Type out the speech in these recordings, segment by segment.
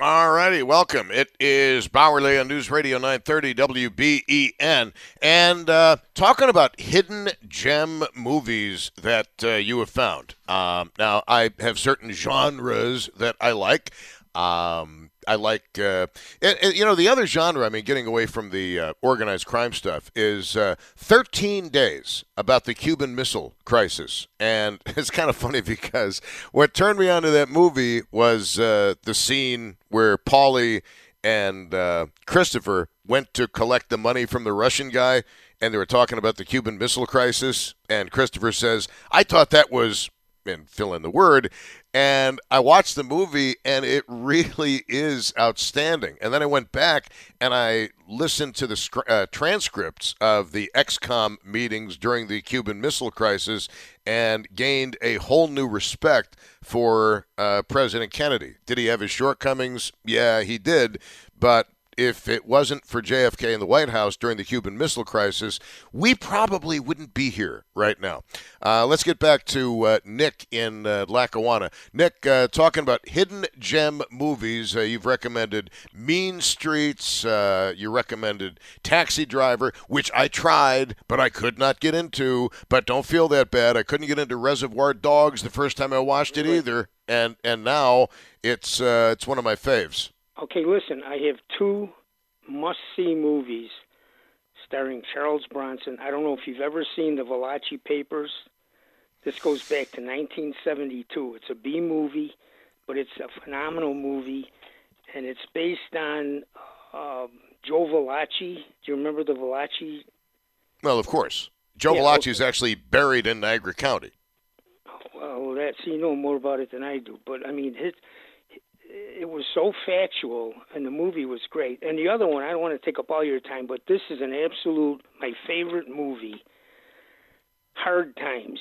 All righty, welcome. It is Bauerle on News Radio 930 WBEN. And uh, talking about hidden gem movies that uh, you have found. Um, now, I have certain genres that I like. Um, I like, uh, and, and, you know, the other genre. I mean, getting away from the uh, organized crime stuff is uh, 13 Days about the Cuban Missile Crisis, and it's kind of funny because what turned me on to that movie was uh, the scene where Paulie and uh, Christopher went to collect the money from the Russian guy, and they were talking about the Cuban Missile Crisis, and Christopher says, "I thought that was." And fill in the word and I watched the movie, and it really is outstanding. And then I went back and I listened to the uh, transcripts of the ExComm meetings during the Cuban Missile Crisis and gained a whole new respect for uh, President Kennedy. Did he have his shortcomings? Yeah, he did. But if it wasn't for JFK in the White House during the Cuban Missile Crisis, we probably wouldn't be here right now. Uh, let's get back to uh, Nick in uh, Lackawanna. Nick, uh, talking about hidden gem movies, uh, you've recommended Mean Streets, uh, you recommended Taxi Driver, which I tried, but I could not get into. But don't feel that bad. I couldn't get into Reservoir Dogs the first time I watched it either, and and now it's it's one of my faves. Okay, listen, I have two must see movies starring Charles Bronson. I don't know if you've ever seen the Valachi Papers. This goes back to 1972. It's a B movie, but it's a phenomenal movie, and it's based on uh, Joe Valachi. Do you remember the Valachi? Well, of course. Joe yeah, Valachi is actually buried in Niagara County. Well, that's you know more about it than I do, but I mean his it was so factual, and the movie was great. And the other one, I don't want to take up all your time, but this is an absolute my favorite movie. Hard Times.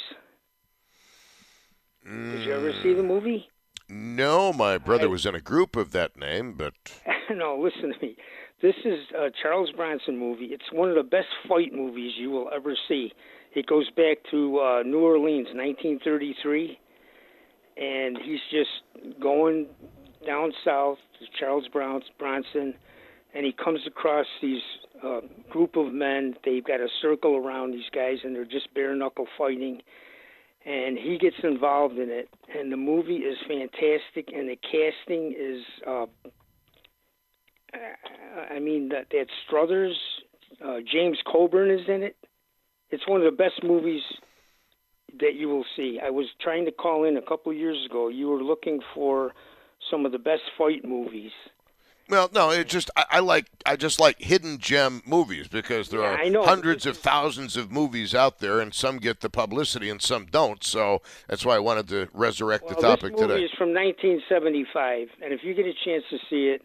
Mm. Did you ever see the movie? No, my brother I, was in a group of that name, but no. Listen to me. This is a Charles Bronson movie. It's one of the best fight movies you will ever see. It goes back to uh, New Orleans, 1933, and he's just going down south to Charles Bronson, and he comes across these uh, group of men. They've got a circle around these guys, and they're just bare knuckle fighting. And he gets involved in it, and the movie is fantastic, and the casting is. Uh, I mean, that, that Struthers, uh, James Coburn is in it. It's one of the best movies that you will see. I was trying to call in a couple of years ago. You were looking for some of the best fight movies. Well, no, it just I, I, like I just like hidden gem movies because there yeah, are hundreds of thousands of movies out there, and some get the publicity and some don't. So that's why I wanted to resurrect well, the topic this movie today. is from 1975, and if you get a chance to see it,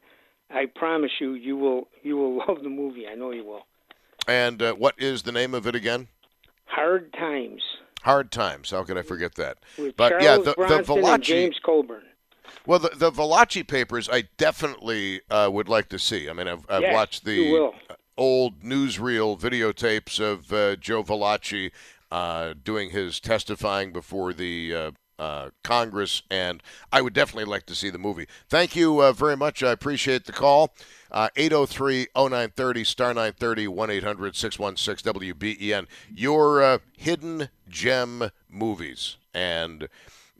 I promise you, you will you will love the movie. I know you will. And uh, what is the name of it again? Hard Times. Hard Times. How could I forget that? With but Charles yeah, the, Bronson the Valachi, James Coburn. Well, the, the Valachi papers, I definitely uh, would like to see. I mean, I've, I've yes, watched the old newsreel videotapes of uh, Joe Valachi uh, doing his testifying before the uh, uh, Congress, and I would definitely like to see the movie. Thank you uh, very much. I appreciate the call. 803 0930 star 930 1 800 616 WBEN. Your hidden gem movies. And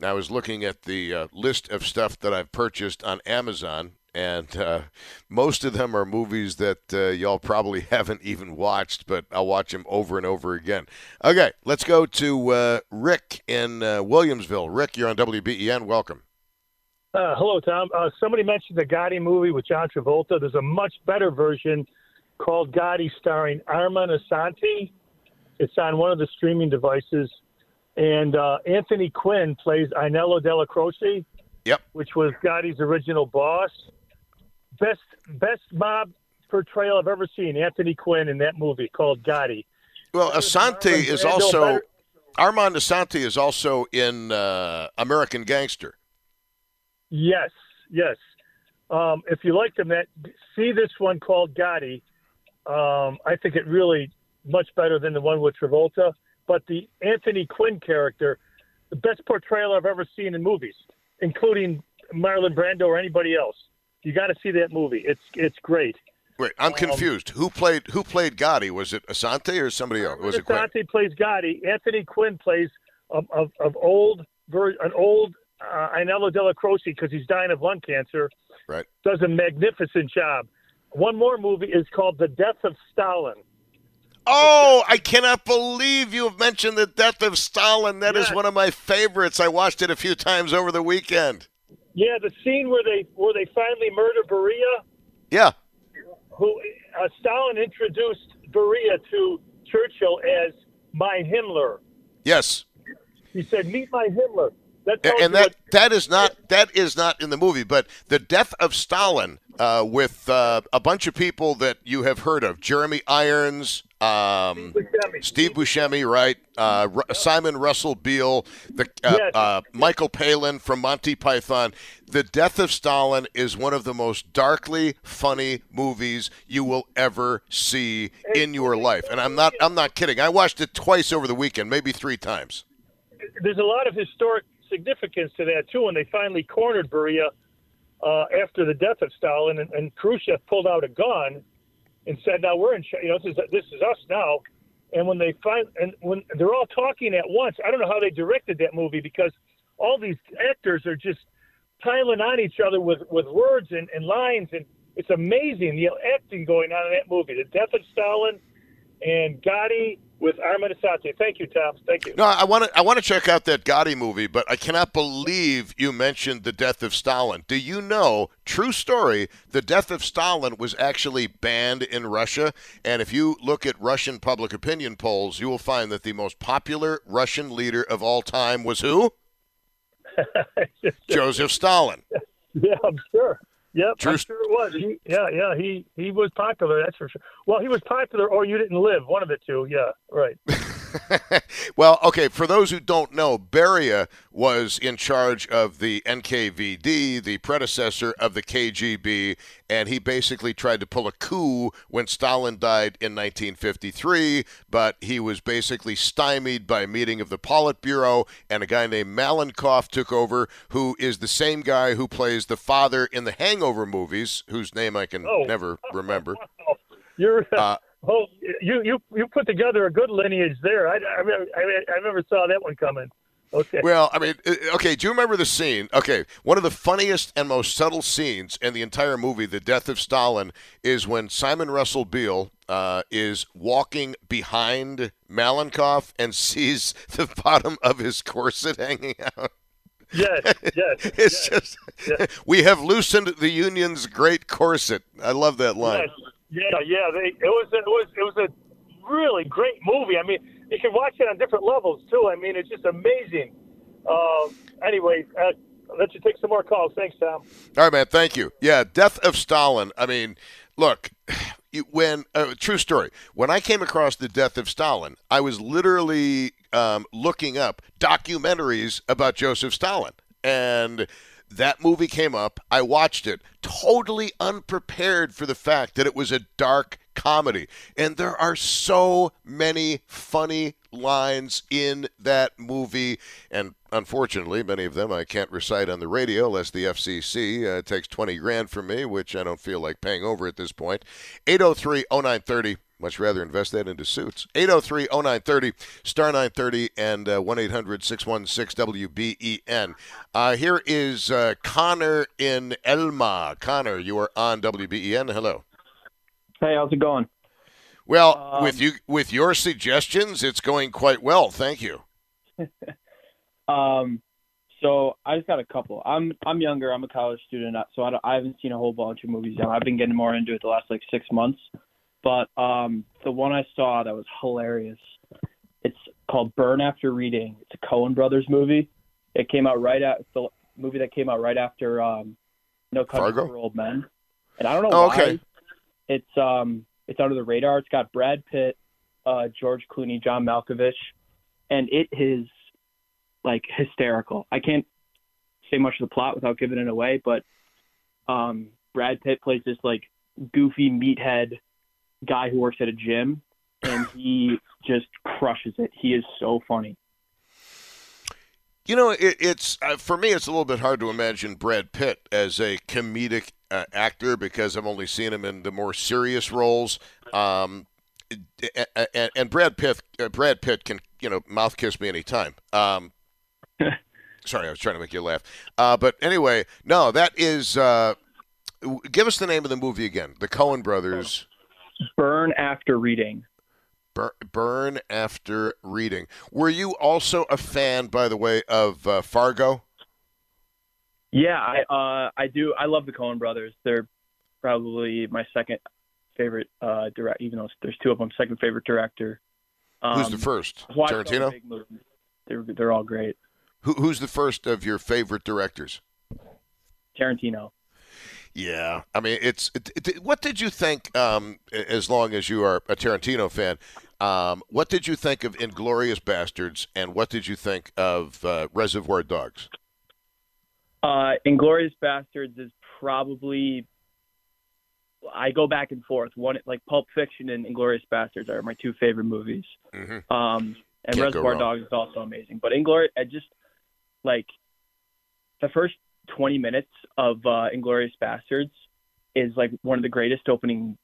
I was looking at the uh, list of stuff that I've purchased on Amazon, and uh, most of them are movies that uh, y'all probably haven't even watched, but I'll watch them over and over again. Okay, let's go to uh, Rick in uh, Williamsville. Rick, you're on WBEN. Welcome. Uh, hello, Tom. Somebody mentioned the Gotti movie with John Travolta. There's a much better version called Gotti starring Armand Assante. It's on one of the streaming devices. And uh, Anthony Quinn plays Aniello Dellacroce, Yep. which was Gotti's original boss. Best best mob portrayal I've ever seen. Anthony Quinn in that movie called Gotti. Well, Assante is also better- Armand Assante is also in uh, American Gangster. Yes, yes. Um, if you like them, that see this one called Gotti. Um, I think it really much better than the one with Travolta. But the Anthony Quinn character, the best portrayal I've ever seen in movies, including Marlon Brando or anybody else. You got to see that movie. It's it's great. Wait, Um, I'm confused. Who played Who played Gotti? Was it Assante or somebody else? Was it Assante plays Gotti. Anthony Quinn plays of of, of old an old uh, Aniello Dellacroce because he's dying of lung cancer. Right. Does a magnificent job. One more movie is called The Death of Stalin. Oh, I cannot believe you have mentioned the death of Stalin. That is Yes. one of my favorites. I watched it a few times over the weekend. Yeah, the scene where they where they finally murder Beria, Yeah. who uh, Stalin introduced Beria to Churchill as my Himmler. Yes. He said, "Meet my Himmler." That And that what- that is not that is not in the movie, but the death of Stalin uh, with uh, a bunch of people that you have heard of: Jeremy Irons, um, Buscemi. Steve Buscemi, right? Uh, Simon Russell Beale, the uh, Yes. uh, Michael Palin from Monty Python. The Death of Stalin is one of the most darkly funny movies you will ever see in your life, and I'm not I'm not kidding. I watched it twice over the weekend, maybe three times. there's a lot of historic significance to that too. When they finally cornered Beria uh, after the death of Stalin, and, and Khrushchev pulled out a gun and said, "Now we're in. You know, this is this is us now." And when they find and when they're all talking at once, I don't know how they directed that movie because all these actors are just piling on each other with with words and, and lines, and it's amazing the acting going on in that movie. The death of Stalin and Gotti with Armand Assante. Thank you, Tom. Thank you. No, I want to I want to check out that Gotti movie, but I cannot believe you mentioned the death of Stalin. Do you know? True story. The death of Stalin was actually banned in Russia, and if you look at Russian public opinion polls, you will find that the most popular Russian leader of all time was who? Joseph Stalin. Yeah, I'm sure. Yep, True I'm sure it was. He, yeah, yeah, he he was popular. That's for sure. Well, he was popular, or you didn't live. One of the two. Yeah, right. well, okay, for those who don't know, Beria was in charge of the NKVD, the predecessor of the KGB, and he basically tried to pull a coup when Stalin died in 1953, but he was basically stymied by a meeting of the Politburo, and a guy named Malenkov took over, who is the same guy who plays the father in the Hangover movies, whose name I can Oh. never remember. You're. Uh, oh, you you you put together a good lineage there. I I, I, I never saw that one coming. Okay. Well, I mean, okay, do you remember the scene? Okay, one of the funniest and most subtle scenes in the entire movie, The Death of Stalin, is when Simon Russell Beale uh, is walking behind Malenkov and sees the bottom of his corset hanging out. yes, yes. It's yes, just, we have loosened the Union's great corset. I love that line. yes. Yeah, yeah. They, it was it was it was a really great movie. I mean, you can watch it on different levels too. I mean, it's just amazing. Uh, anyway, I'll let you take some more calls. Thanks, Tom. All right, man. Thank you. Yeah, Death of Stalin. I mean, look, when uh, true story. When I came across the Death of Stalin, I was literally um, looking up documentaries about Joseph Stalin, and that movie came up. I watched it, totally unprepared for the fact that it was a dark comedy, and there are so many funny lines in that movie, and unfortunately, many of them I can't recite on the radio, lest the FCC uh, takes 20 grand from me, which I don't feel like paying over at this point. 803 0930 Much rather invest that into suits. 803 0930, star 930, and uh, 1 800 616 WBEN. Uh, here is uh, Connor in Elma. Connor, you are on WBEN. Hello. Hey, how's it going? Well, Um, with you with your suggestions, it's going quite well. Thank you. Um, so I just got a couple. I'm I'm younger. I'm a college student, so I, don't, I haven't seen a whole bunch of movies yet. I've been getting more into it the last like six months. But um, the one I saw that was hilarious. It's called Burn After Reading. It's a Coen Brothers movie. It came out right at the movie that came out right after um, No Country Fargo? for Old Men. And I don't know Oh, why okay. it's um it's under the radar. It's got Brad Pitt, uh, George Clooney, John Malkovich, and it is like hysterical. I can't say much of the plot without giving it away, but um, Brad Pitt plays this like goofy meathead guy who works at a gym, and he just crushes it. He is so funny. You know, it, it's uh, for me. It's a little bit hard to imagine Brad Pitt as a comedic uh, actor because I've only seen him in the more serious roles. Um, and, and Brad Pitt, uh, Brad Pitt can you know mouth kiss me anytime. Um, sorry, I was trying to make you laugh. Uh, but anyway, no, that is. Uh, give us the name of the movie again. The Coen Brothers. Burn after reading. Bur- Burn after reading. Were you also a fan, by the way, of uh, Fargo? Yeah, I uh, I do. I love the Coen Brothers. They're probably my second favorite uh, direct. Even though there's two of them, second favorite director. Um, Who's the first? All the Tarantino. They're they're all great. Who, who's the first of your favorite directors? Tarantino. Yeah, I mean, it's. It, it, what did you think? Um, as long as you are a Tarantino fan, um, what did you think of Inglourious Basterds, and what did you think of uh, Reservoir Dogs? Uh, Inglourious Basterds is probably. I go back and forth. One like Pulp Fiction and Inglourious Basterds are my two favorite movies. Mhm. Um, and Can't Reservoir. Dogs is also amazing. But Inglourious, I just like the first 20 minutes of uh, Inglourious Basterds is like one of the greatest opening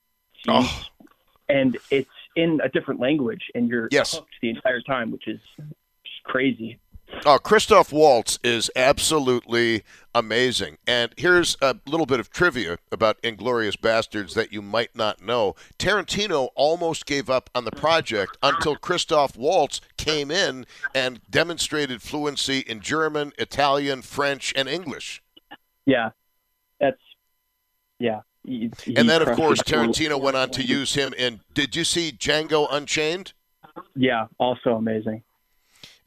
scenes, Oh, and it's in a different language, and you're Yes. hooked the entire time, which is crazy. Oh, Christoph Waltz is absolutely amazing. And here's a little bit of trivia about Inglourious Basterds that you might not know. Tarantino almost gave up on the project until Christoph Waltz came in and demonstrated fluency in German, Italian, French, and English. Yeah, that's yeah. He- he And then, of course. Tarantino went on to use him in. Did you see Django Unchained? Yeah, also amazing.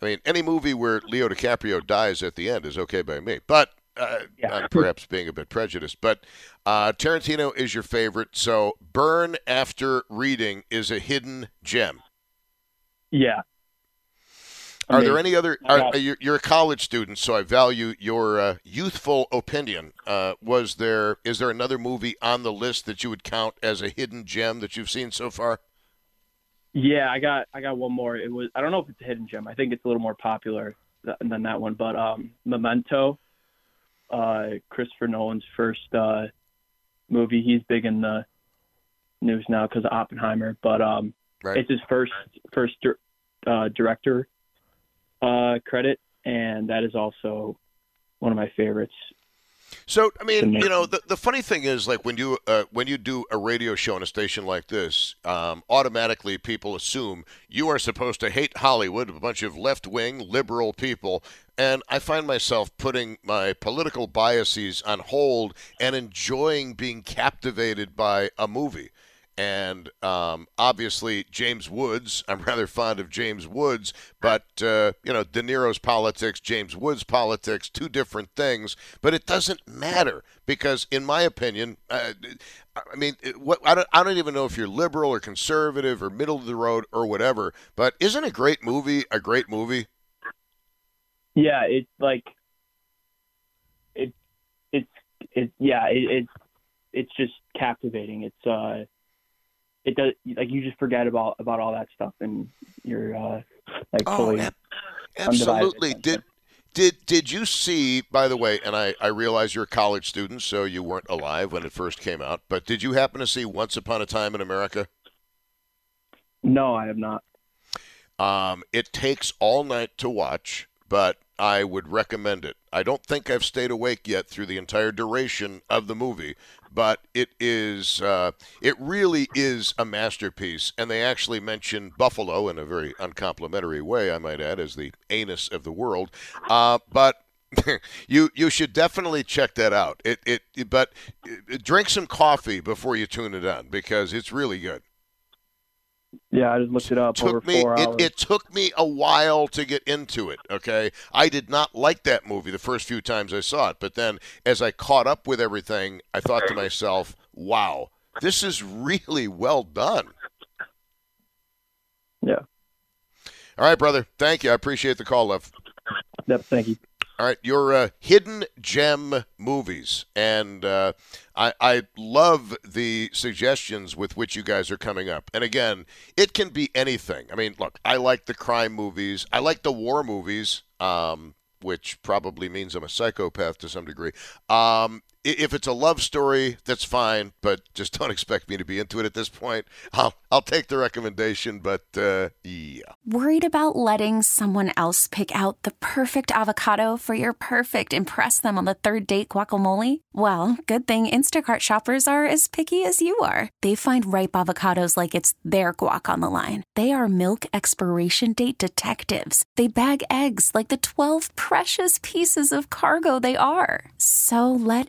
I mean, any movie where Leo DiCaprio dies at the end is okay by me. But uh, Yeah. I'm perhaps being a bit prejudiced. But uh, Tarantino is your favorite. So Burn After Reading is a hidden gem. Yeah. Are there any other? Are, got- are you, you're a college student, so I value your uh, youthful opinion. Uh, was there? Is there another movie on the list that you would count as a hidden gem that you've seen so far? Yeah, I got I got one more. It was I don't know if it's a hidden gem. I think it's a little more popular th- than that one, but um, Memento, uh, Christopher Nolan's first uh, movie. He's big in the news now because of Oppenheimer, but um, Right. it's his first first dir- uh, director uh, credit, and that is also one of my favorites. So I mean, you know, the, the funny thing is, like when you uh, when you do a radio show on a station like this, um, automatically people assume you are supposed to hate Hollywood, a bunch of left wing liberal people, and I find myself putting my political biases on hold and enjoying being captivated by a movie. And um, obviously, James Woods. I'm rather fond of James Woods, but uh, you know, De Niro's politics, James Woods' politics, two different things. But it doesn't matter because, in my opinion, uh, I mean, what I don't, I don't even know if you're liberal or conservative or middle of the road or whatever. But isn't a great movie a great movie? Yeah, it's like it, it's it. Yeah, it, it's it's just captivating. It's uh, it does like you just forget about about all that stuff and you're uh, like fully. ab- absolutely. Did did did you see? By the way, and I I realize you're a college student, so you weren't alive when it first came out. But did you happen to see Once Upon a Time in America? No, I have not. Um, it takes all night to watch, but I would recommend it. I don't think I've stayed awake yet through the entire duration of the movie, but it is uh, it really is a masterpiece. And they actually mention Buffalo in a very uncomplimentary way, I might add, as the anus of the world. Uh, but you you should definitely check that out. It it but uh, drink some coffee before you tune it on because it's really good. Yeah, I just looked it up over Took me it, it took me a while to get into it. Okay, I did not like that movie the first few times I saw it, but then as I caught up with everything, I thought to myself, "Wow, this is really well done." yeah. All right, brother. Thank you. I appreciate the call, Lev. Yep. Thank you. All right, your uh, hidden gem movies, and uh, I, I love the suggestions with which you guys are coming up. And again, it can be anything. I mean, look, I like the crime movies, I like the war movies, um, which probably means I'm a psychopath to some degree. Um, if it's a love story, that's fine, but just don't expect me to be into it at this point. I'll I'll take the recommendation, but uh, yeah. Worried about letting someone else pick out the perfect avocado for your perfect impress them on the third date guacamole? Well, good thing Instacart shoppers are as picky as you are. They find ripe avocados like it's their guac on the line. They are milk expiration date detectives. They bag eggs like the 12 precious pieces of cargo they are. So let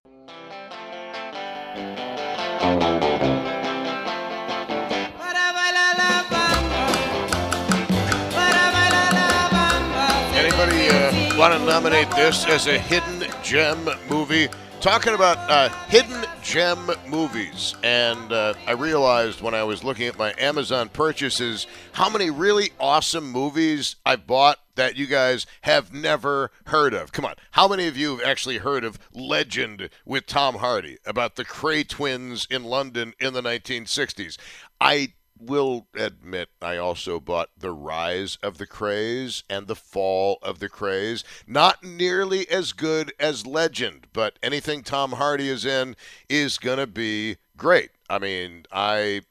Anybody uh, want to nominate this as a hidden gem movie? Talking about uh, hidden gem movies, and uh, I realized when I was looking at my Amazon purchases how many really awesome movies I bought that you guys have never heard of. Come on, how many of you have actually heard of Legend with Tom Hardy about the Kray twins in London in the 1960s? I will admit I also bought The Rise of the Krays and The Fall of the Krays. Not nearly as good as Legend, but anything Tom Hardy is in is going to be great. I mean, I,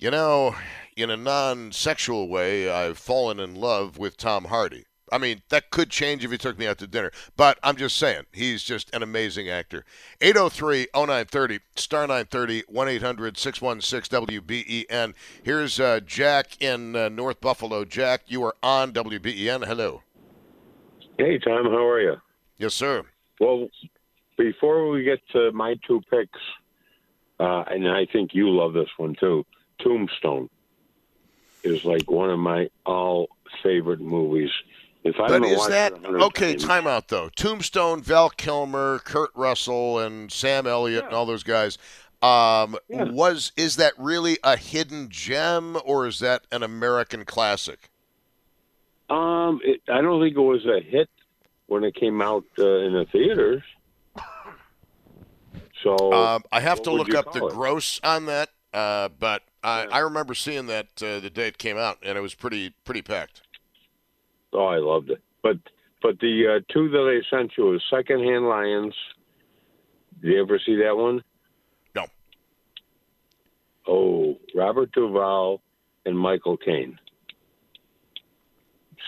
you know, in a non sexual way, I've fallen in love with Tom Hardy. I mean, that could change if he took me out to dinner, but I'm just saying, he's just an amazing actor. 803 0930, star 930, 1 800 616 WBEN. Here's uh, Jack in uh, North Buffalo. Jack, you are on WBEN. Hello. Hey, Tom, how are you? Yes, sir. Well, before we get to my two picks, uh, and I think you love this one too, Tombstone is like one of my all favorite movies. If I But don't is watch that it okay? times- Time out though. Tombstone, Val Kilmer, Kurt Russell, and Sam Elliott, and all those guys. Um, Yeah. Was is that really a hidden gem, or is that an American classic? Um, it, I don't think it was a hit when it came out uh, in the theaters. So Um, I have to look up the it? gross on that, uh, but I, I remember seeing that uh, the day it came out, and it was pretty pretty packed. Oh, I loved it. But but the uh, two that I sent you was Secondhand Lions. Did you ever see that one? No. Oh, Robert Duvall and Michael Caine.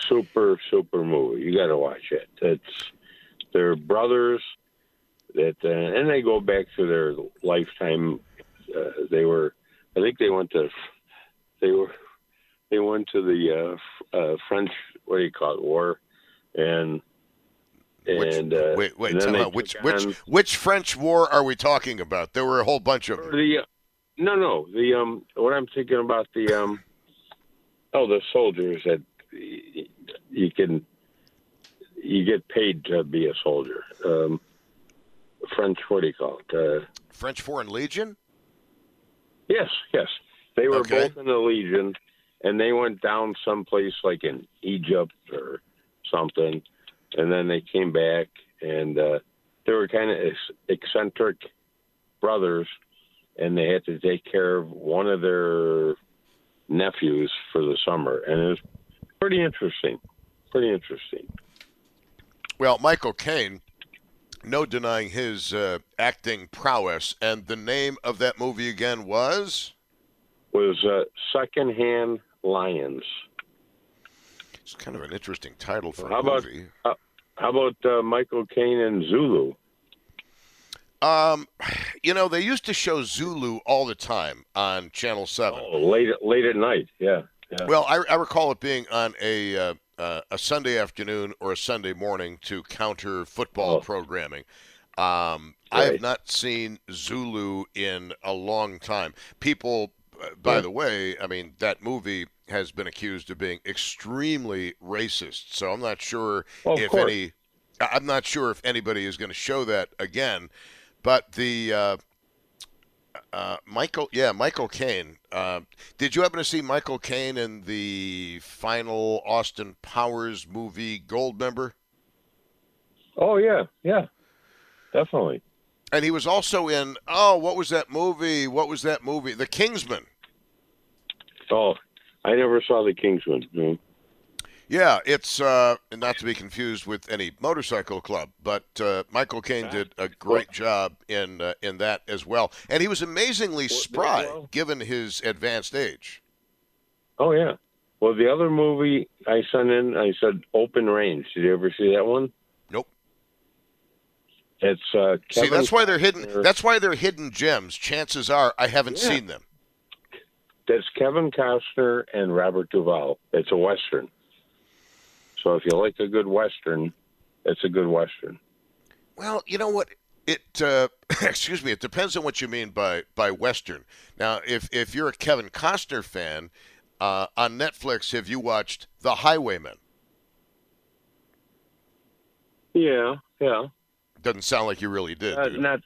Super, super movie. You got to watch it. It's they're brothers that, uh, and they go back to their lifetime. Uh, they were, I think they went to, they were, they went to the uh, uh, French, what do you call it, war, and and which, uh, wait, wait, time. Which which which French war are we talking about? There were a whole bunch of them. the no no the um what I'm thinking about the um oh the soldiers that you can you get paid to be a soldier um French what do you call it uh, French Foreign Legion. Yes yes they were Okay. both in the Legion and they went down someplace like in Egypt or something and then they came back and uh, they were kind of eccentric brothers and they had to take care of one of their nephews for the summer, and it was pretty interesting. Pretty interesting. Well, Michael Caine, no denying his uh, acting prowess, and the name of that movie again was. Was uh, Secondhand Lions. It's kind of an interesting title for How a about movie. uh, how about uh, Michael Caine and Zulu? Um, you know, they used to show Zulu all the time on Channel Seven. Oh, late late at night. Yeah. yeah. Well, I, I recall it being on a uh, a Sunday afternoon or a Sunday morning to counter football Oh. programming. Um, I have not seen Zulu in a long time. People, uh, by Yeah. the way, I mean that movie has been accused of being extremely racist. So I'm not sure Well, if course. any. I'm not sure if anybody is going to show that again. But the uh, uh, Michael, yeah, Michael Caine. Uh, did you happen to see Michael Caine in the final Austin Powers movie, Goldmember? oh yeah, yeah, definitely. And he was also in oh, what was that movie? What was that movie? The Kingsman. Oh, I never saw the Kingsman. No. Yeah, it's uh, not to be confused with any motorcycle club, but uh, Michael Caine did a great job in uh, in that as well, and he was amazingly spry given his advanced age. Oh yeah. Well, the other movie I sent in, I said Open Range. Did you ever see that one? Nope. It's uh, See, that's why they're hidden. That's why they're hidden gems. Chances are, I haven't Yeah. seen them. That's Kevin Costner and Robert Duvall. It's a western. So if you like a good western, it's a good western. Well, you know what? It uh, excuse me. It depends on what you mean by by western. Now, if if you're a Kevin Costner fan, uh, on Netflix, have you watched The Highwayman? Yeah, yeah. Doesn't sound like you really did. Uh, not.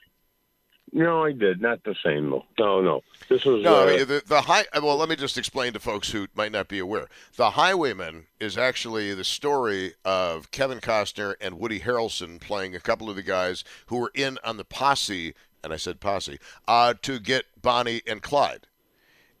No, I did. Not the same though. No, no. This was. No, uh, the, the high. Well, let me just explain to folks who might not be aware. The Highwayman is actually the story of Kevin Costner and Woody Harrelson playing a couple of the guys who were in on the posse, and I said posse, uh, to get Bonnie and Clyde.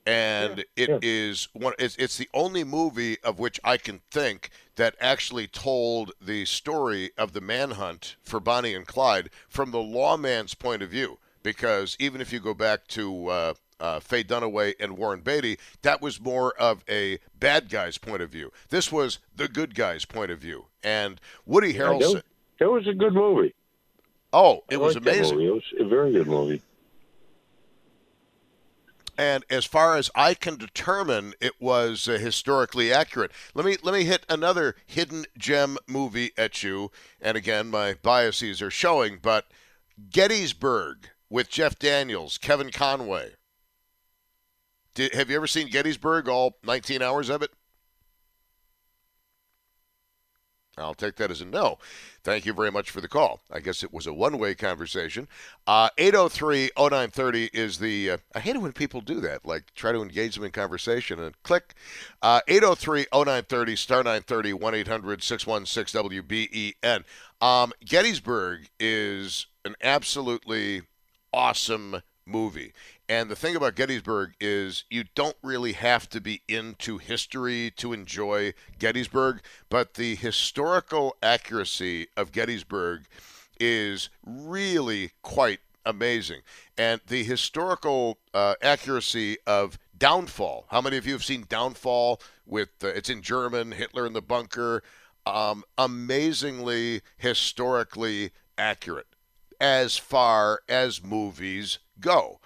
And it is one. It's, it's the only movie of which I can think that actually told the story of the manhunt for Bonnie and Clyde from the lawman's point of view. Because even if you go back to uh, uh, Faye Dunaway and Warren Beatty, that was more of a bad guy's point of view. This was the good guy's point of view. And Woody Harrelson. was- That was a good movie. Oh, it I was amazing. It was a very good movie. And as far as I can determine, it was uh, historically accurate. Let me let me hit another hidden gem movie at you. And again, my biases are showing, but Gettysburg with Jeff Daniels, Kevin Conway. Did, have you ever seen Gettysburg? All 19 hours of it. I'll take that as a no. Thank you very much for the call. I guess it was a one way conversation. Uh, 803 0930 is the. Uh, I hate it when people do that, like try to engage them in conversation and click. Uh, 803 0930, star 930, 1 800 616 WBEN. Um, Gettysburg is an absolutely awesome movie. And the thing about Gettysburg is you don't really have to be into history to enjoy Gettysburg, but the historical accuracy of Gettysburg is really quite amazing. And the historical uh, accuracy of Downfall. How many of you have seen Downfall? With uh, it's in German, Hitler in the bunker. Um, amazingly historically accurate as far as movies go.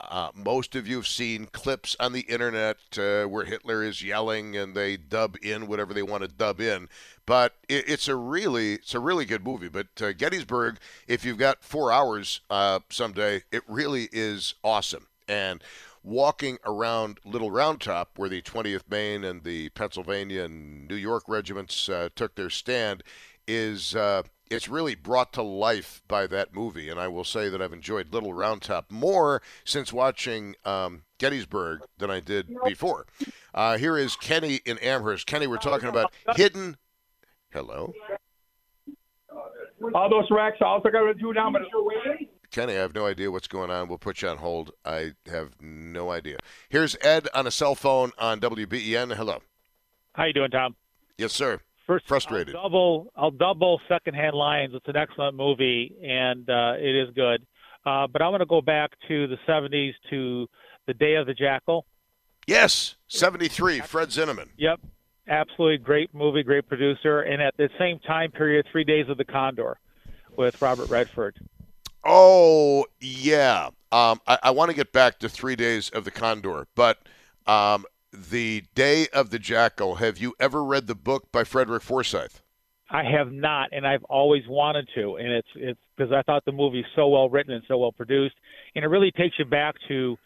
Uh, most of you have seen clips on the internet uh, where Hitler is yelling and they dub in whatever they want to dub in. But it, it's a really, it's a really good movie. But uh, Gettysburg, if you've got four hours uh, someday, it really is awesome. And walking around Little Round Top, where the 20th Maine and the Pennsylvania and New York regiments uh, took their stand, is uh, it's really brought to life by that movie. And I will say that I've enjoyed Little Round Top more since watching um, Gettysburg than I did before. Uh, here is Kenny in Amherst. Kenny, we're talking about hidden. Hello. All those racks, I also got to do now, but Kenny, I have no idea what's going on. We'll put you on hold. I have no idea. Here's Ed on a cell phone on WBEN. Hello. How you doing, Tom? Yes, sir. First, frustrated. I'll double. I'll double Secondhand Lions. It's an excellent movie, and uh, it is good. Uh, but I want to go back to the '70s to the Day of the Jackal. Yes, '73. Fred Zinnemann. Yep, absolutely great movie, great producer, and at the same time period, Three Days of the Condor with Robert Redford. Oh yeah. Um, I, I want to get back to Three Days of the Condor, but um, the Day of the Jackal. Have you ever read the book by Frederick Forsyth? I have not, and I've always wanted to, and it's it's because I thought the movie's so well written and so well produced, and it really takes you back to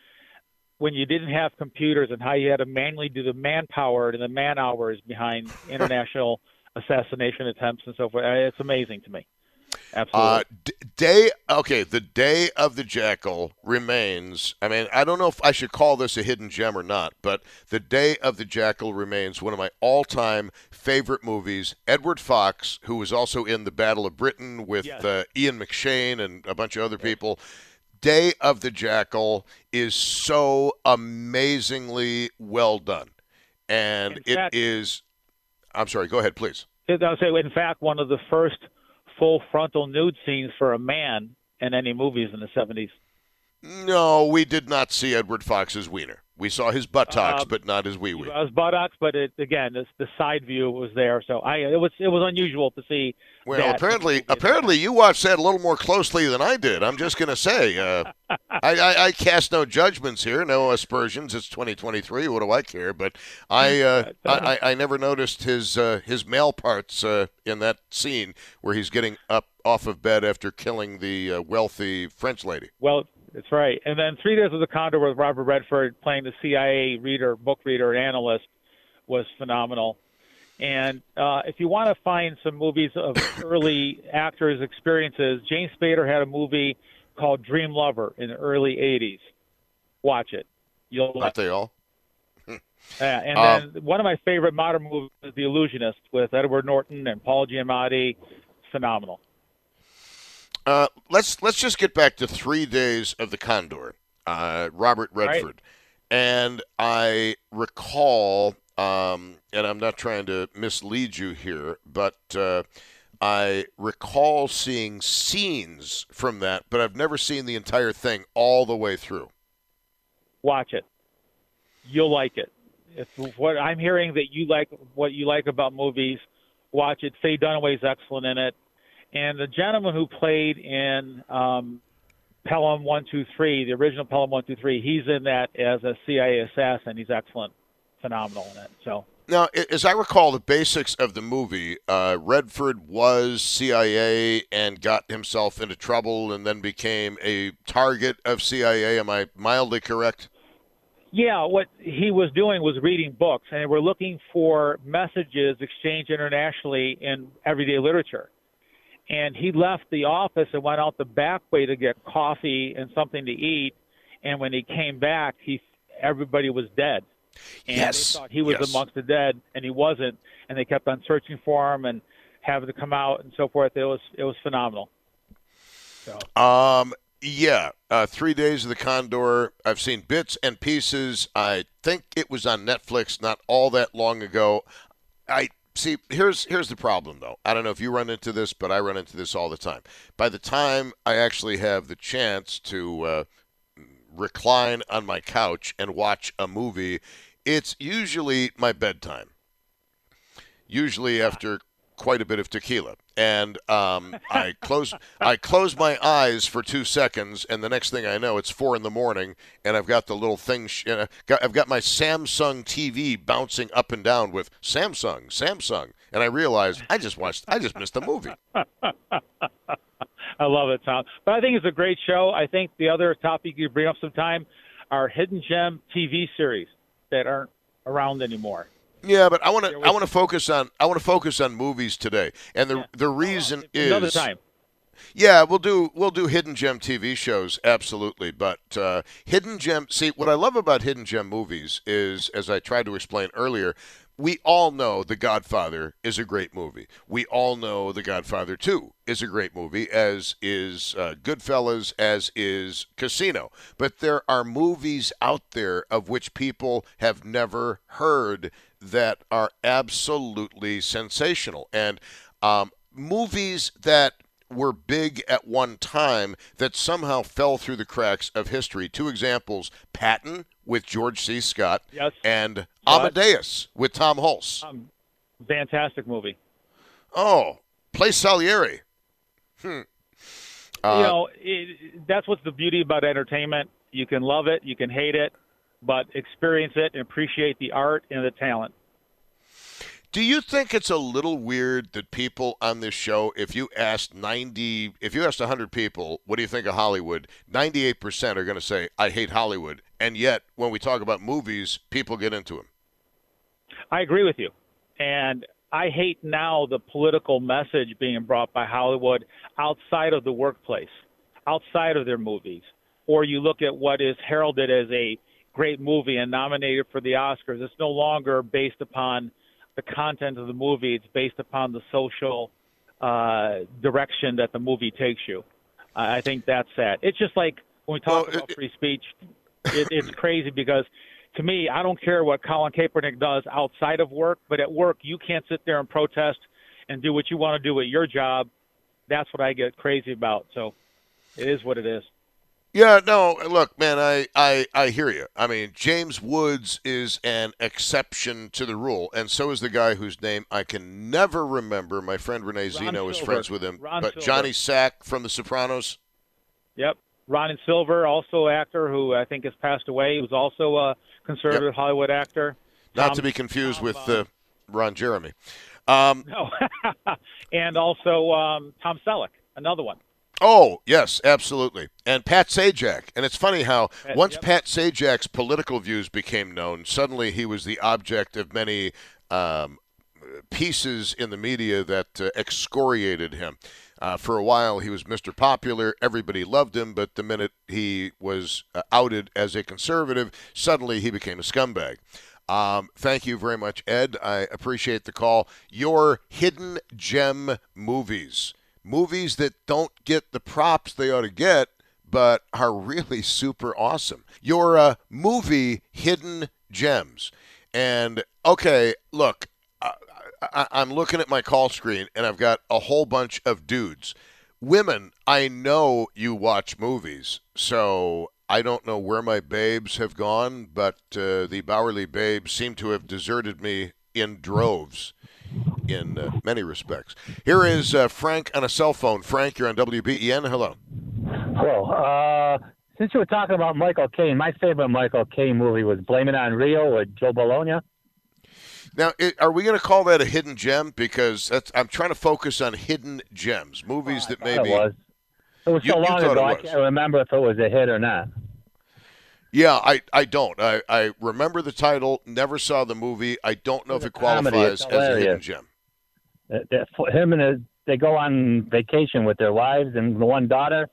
when you didn't have computers and how you had to manually do the manpower and the man hours behind international assassination attempts and so forth. It's amazing to me. Absolutely. Uh, d- day okay, the day of the jackal remains. I mean, I don't know if I should call this a hidden gem or not, but the day of the jackal remains one of my all-time favorite movies. Edward Fox, who was also in the Battle of Britain with Yes. uh, Ian McShane and a bunch of other people. Day of the Jackal is so amazingly well done, and fact- it is. I'm sorry. Go ahead, please. I'll say, in fact, one of the first full frontal nude scenes for a man in any movies in the 70s. No, we did not see Edward Fox's wiener. We saw his buttocks, Uh, but not his wee wee. was buttocks, but it, again, this, the side view was there, so I it was it was unusual to see. Well, that. apparently, apparently, you watched that a little more closely than I did. I'm just going to say, uh, I, I, I cast no judgments here, no aspersions. It's 2023. What do I care? But I, uh, I, I, I never noticed his uh, his male parts uh, in that scene where he's getting up off of bed after killing the uh, wealthy French lady. Well, that's right. And then Three Days of the Condor with Robert Redford playing the CIA reader, book reader, and analyst was phenomenal. And uh, if you want to find some movies of early actors' experiences, James Spader had a movie called Dream Lover in the early '80s. Watch it. You'll Aren't they all? Uh, and Um, then one of my favorite modern movies is The Illusionist with Edward Norton and Paul Giamatti. Phenomenal. Uh, let's let's just get back to three days of the Condor, uh, Robert right. Redford, and I recall, um, and I'm not trying to mislead you here, but uh, I recall seeing scenes from that, but I've never seen the entire thing all the way through. Watch it. You'll like it. If what I'm hearing that you like what you like about movies, watch it. Faye Dunaway's excellent in it, and the gentleman who played in um, Pelham One Two Three, the original Pelham One Two Three, he's in that as a CIA assassin. He's excellent, phenomenal in it. So Now, as I recall, the basics of the movie, uh, Redford was CIA and got himself into trouble, and then became a target of CIA. Am I mildly correct? Yeah, what he was doing was reading books, and they were looking for messages exchanged internationally in everyday literature. And he left the office and went out the back way to get coffee and something to eat. And when he came back, he everybody was dead. And Yes, they thought he was yes. amongst the dead, and he wasn't. And they kept on searching for him and having to come out and so forth. It was it was phenomenal. So Um, yeah, uh, Three Days of the Condor. I've seen bits and pieces. I think it was on Netflix not all that long ago. I see. Here's here's the problem, though. I don't know if you run into this, but I run into this all the time. By the time I actually have the chance to uh, recline on my couch and watch a movie, it's usually my bedtime. Usually after quite a bit of tequila, and um, I close I close my eyes for two seconds, and the next thing I know, it's four in the morning, and I've got the little thing. Sh- I've got my Samsung TV bouncing up and down with Samsung, Samsung, and I realize I just watched. I just missed the movie. I love it, Tom. But I think it's a great show. I think the other topic you bring up sometime are hidden gem TV series that aren't around anymore. Yeah, but I want to I want to focus on I want to focus on movies today, and the the reason is Another time. Yeah, we'll do we'll do hidden gem TV shows absolutely, but uh, hidden gem. See, what I love about hidden gem movies is, as I tried to explain earlier, we all know The Godfather is a great movie. We all know The Godfather Two is a great movie, as is uh, Goodfellas, as is Casino. But there are movies out there of which people have never heard that are absolutely sensational, and um, movies that were big at one time that somehow fell through the cracks of history. Two examples Patton with George C. Scott Yes. and Amadeus with Tom Hulce. Um, fantastic movie. Oh, play Salieri. Hmm. Uh, you know, it, that's what's the beauty about entertainment. You can love it, you can hate it, but experience it and appreciate the art and the talent. Do you think it's a little weird that people on this show, if you asked 90, if you asked 100 people, what do you think of Hollywood? 98% are going to say, I hate Hollywood. And yet, when we talk about movies, people get into them. I agree with you. And I hate now the political message being brought by Hollywood outside of the workplace, outside of their movies. Or you look at what is heralded as a great movie and nominated for the Oscars. It's no longer based upon the content of the movie, it's based upon the social uh, direction that the movie takes you. I I think that's sad. It's just like when we talk about free speech, it, it's crazy because to me, I don't care what Colin Kaepernick does outside of work, but at work, you can't sit there and protest and do what you want to do at your job. That's what I get crazy about. So it is what it is. Yeah, no, look, man, I, I, I hear you. I mean, James Woods is an exception to the rule, and so is the guy whose name I can never remember. My friend Renee Zeno is friends with him. Ron but Silver. Johnny Sack from The Sopranos. Yep. Ron and Silver, also actor who I think has passed away. He was also a conservative Hollywood actor. Not Tom- to be confused with uh, Ron Jeremy. Um, No. and also um, Tom Selleck, another one. Oh, yes, absolutely. And Pat Sajak. And it's funny how Pat- once yep. Pat Sajak's political views became known, suddenly he was the object of many um, pieces in the media that uh, excoriated him. Uh, for a while, he was Mr. Popular. Everybody loved him, but the minute he was uh, outed as a conservative, suddenly he became a scumbag. Um, thank you very much, Ed. I appreciate the call. Your hidden gem movies, movies that don't get the props they ought to get, but are really super awesome. Your uh, movie hidden gems. And okay, look, I, I, I'm looking at my call screen and I've got a whole bunch of dudes. Women, I know you watch movies, so I don't know where my babes have gone, but uh, the Bauerle babes seem to have deserted me in droves in uh, many respects. Here is uh, Frank on a cell phone. Frank, you're on WBEN. Hello. Well, uh, since you were talking about Michael Caine, my favorite Michael Caine movie was Blame It on Rio with Joe Bologna. Now, i are we going to call that a hidden gem? Because that's, I'm trying to focus on hidden gems, movies that maybe. It was. It was so you long ago, I can't remember if it was a hit or not. Yeah, I, I don't. I, I remember the title, never saw the movie. I don't know if it comedy. qualifies It's as a hidden gem. Uh, uh, Him and his, they go on vacation with their wives and the one daughter,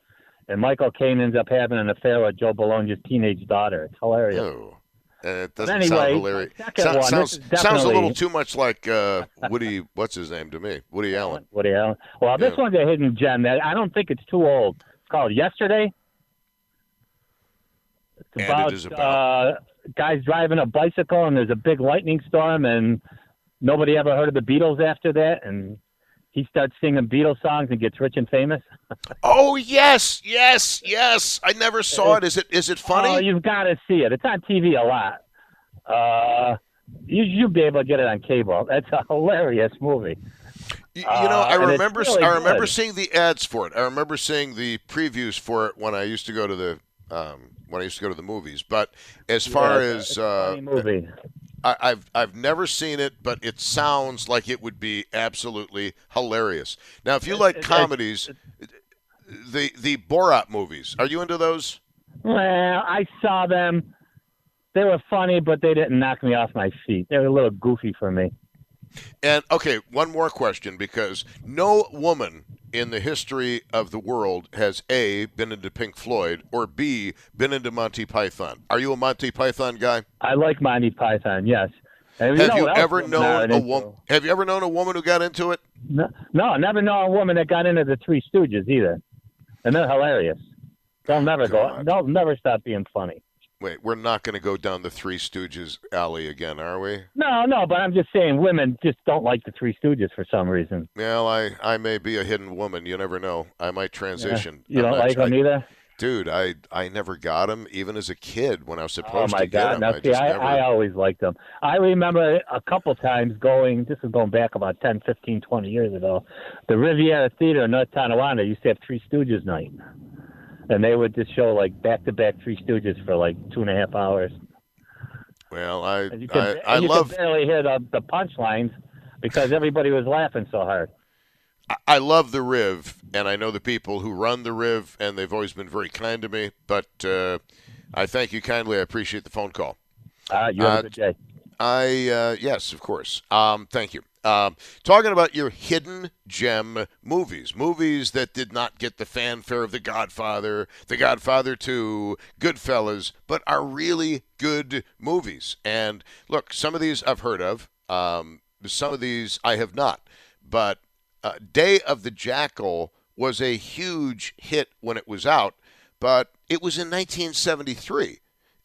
and Michael Caine ends up having an affair with Joe Bologna's teenage daughter. It's hilarious. Oh. It doesn't anyway, sound hilarious. Sound- one, sounds, is sounds a little too much like uh, Woody, what's his name to me? Woody Allen. Woody Allen. Well, this Yeah. one's a hidden gem. That I don't think it's too old. It's called Yesterday. It's it about, uh, guys driving a bicycle, and there's a big lightning storm, and nobody ever heard of the Beatles after that. And he starts singing Beatles songs and gets rich and famous. Oh yes, yes, yes. I never saw it. Is it is it funny? Oh, you've got to see it. It's on TV a lot. Uh, you you'll be able to get it on cable. That's a hilarious movie. You, you know, I Uh, and remember really I remember good. seeing the ads for it. I remember seeing the previews for it when I used to go to the um, when I used to go to the movies. But as far Yeah, as uh, movie. I, I've I've never seen it, but it sounds like it would be absolutely hilarious. Now, if you like comedies, the the Borat movies, are you into those? Well, I saw them. They were funny, but they didn't knock me off my feet. They were a little goofy for me. And okay, one more question because no woman in the history of the world has A been into Pink Floyd or B been into Monty Python. Are you a Monty Python guy? I like Monty Python. Yes. And have know you ever known a woman? Have you ever known a woman who got into it? No, no, never know a woman that got into the Three Stooges either, and they're hilarious. They'll never go. They'll never stop being funny. Wait, we're not going to go down the Three Stooges alley again, are we? No, no, but I'm just saying women just don't like the Three Stooges for some reason. Well, I, I may be a hidden woman. You never know. I might transition. You I'm don't like them I- either? Dude, I I never got them even as a kid when I was Oh supposed my to get God! them. Now I see, I, never. I always liked them. I remember a couple times going. This is going back about 10, 15, 20 years ago. The Riviera Theater in North Tonawanda used to have Three Stooges night, and they would just show like back to back Three Stooges for like two and a half hours. well, I And you could, I, I you love could barely hear the, the punchlines because everybody was laughing so hard. I- I love the Riv, and I know the people who run the Riv, and they've always been very kind to me. But uh, I thank you kindly. I appreciate the phone call. Uh, you have Uh, a good day. I uh, yes, of course. Um, thank you. Um, talking about your hidden gem movies, movies that did not get the fanfare of The Godfather, The Godfather Two, Goodfellas, but are really good movies. And look, some of these I've heard of. Um, some of these I have not. But uh, Day of the Jackal was a huge hit when it was out, but it was in 1973.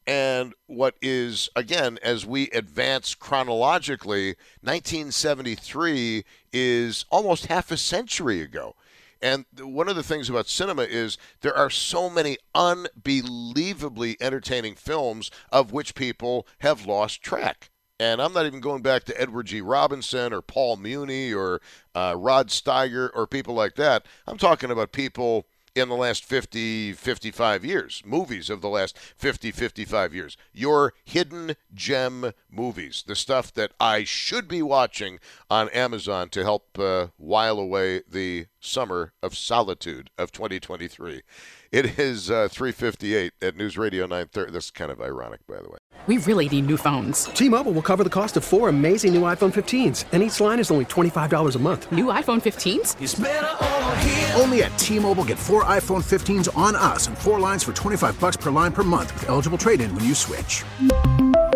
And what is, again, as we advance chronologically, 1973 is almost half a century ago. And one of the things about cinema is there are so many unbelievably entertaining films of which people have lost track. And I'm not even going back to Edward G. Robinson or Paul Muni or uh, Rod Steiger or people like that. I'm talking about people in the last 50, 55 years, movies of the last 50, 55 years. Your hidden gem movies, the stuff that I should be watching on Amazon to help uh, while away the summer of solitude of 2023. It is uh, 358 at News Radio 930. This is kind of ironic, by the way. We really need new phones. T-Mobile will cover the cost of four amazing new iPhone 15s, and each line is only $25 a month. New iPhone 15s? Only at T-Mobile get four iPhone 15s on us and four lines for 25 bucks per line per month with eligible trade-in when you switch.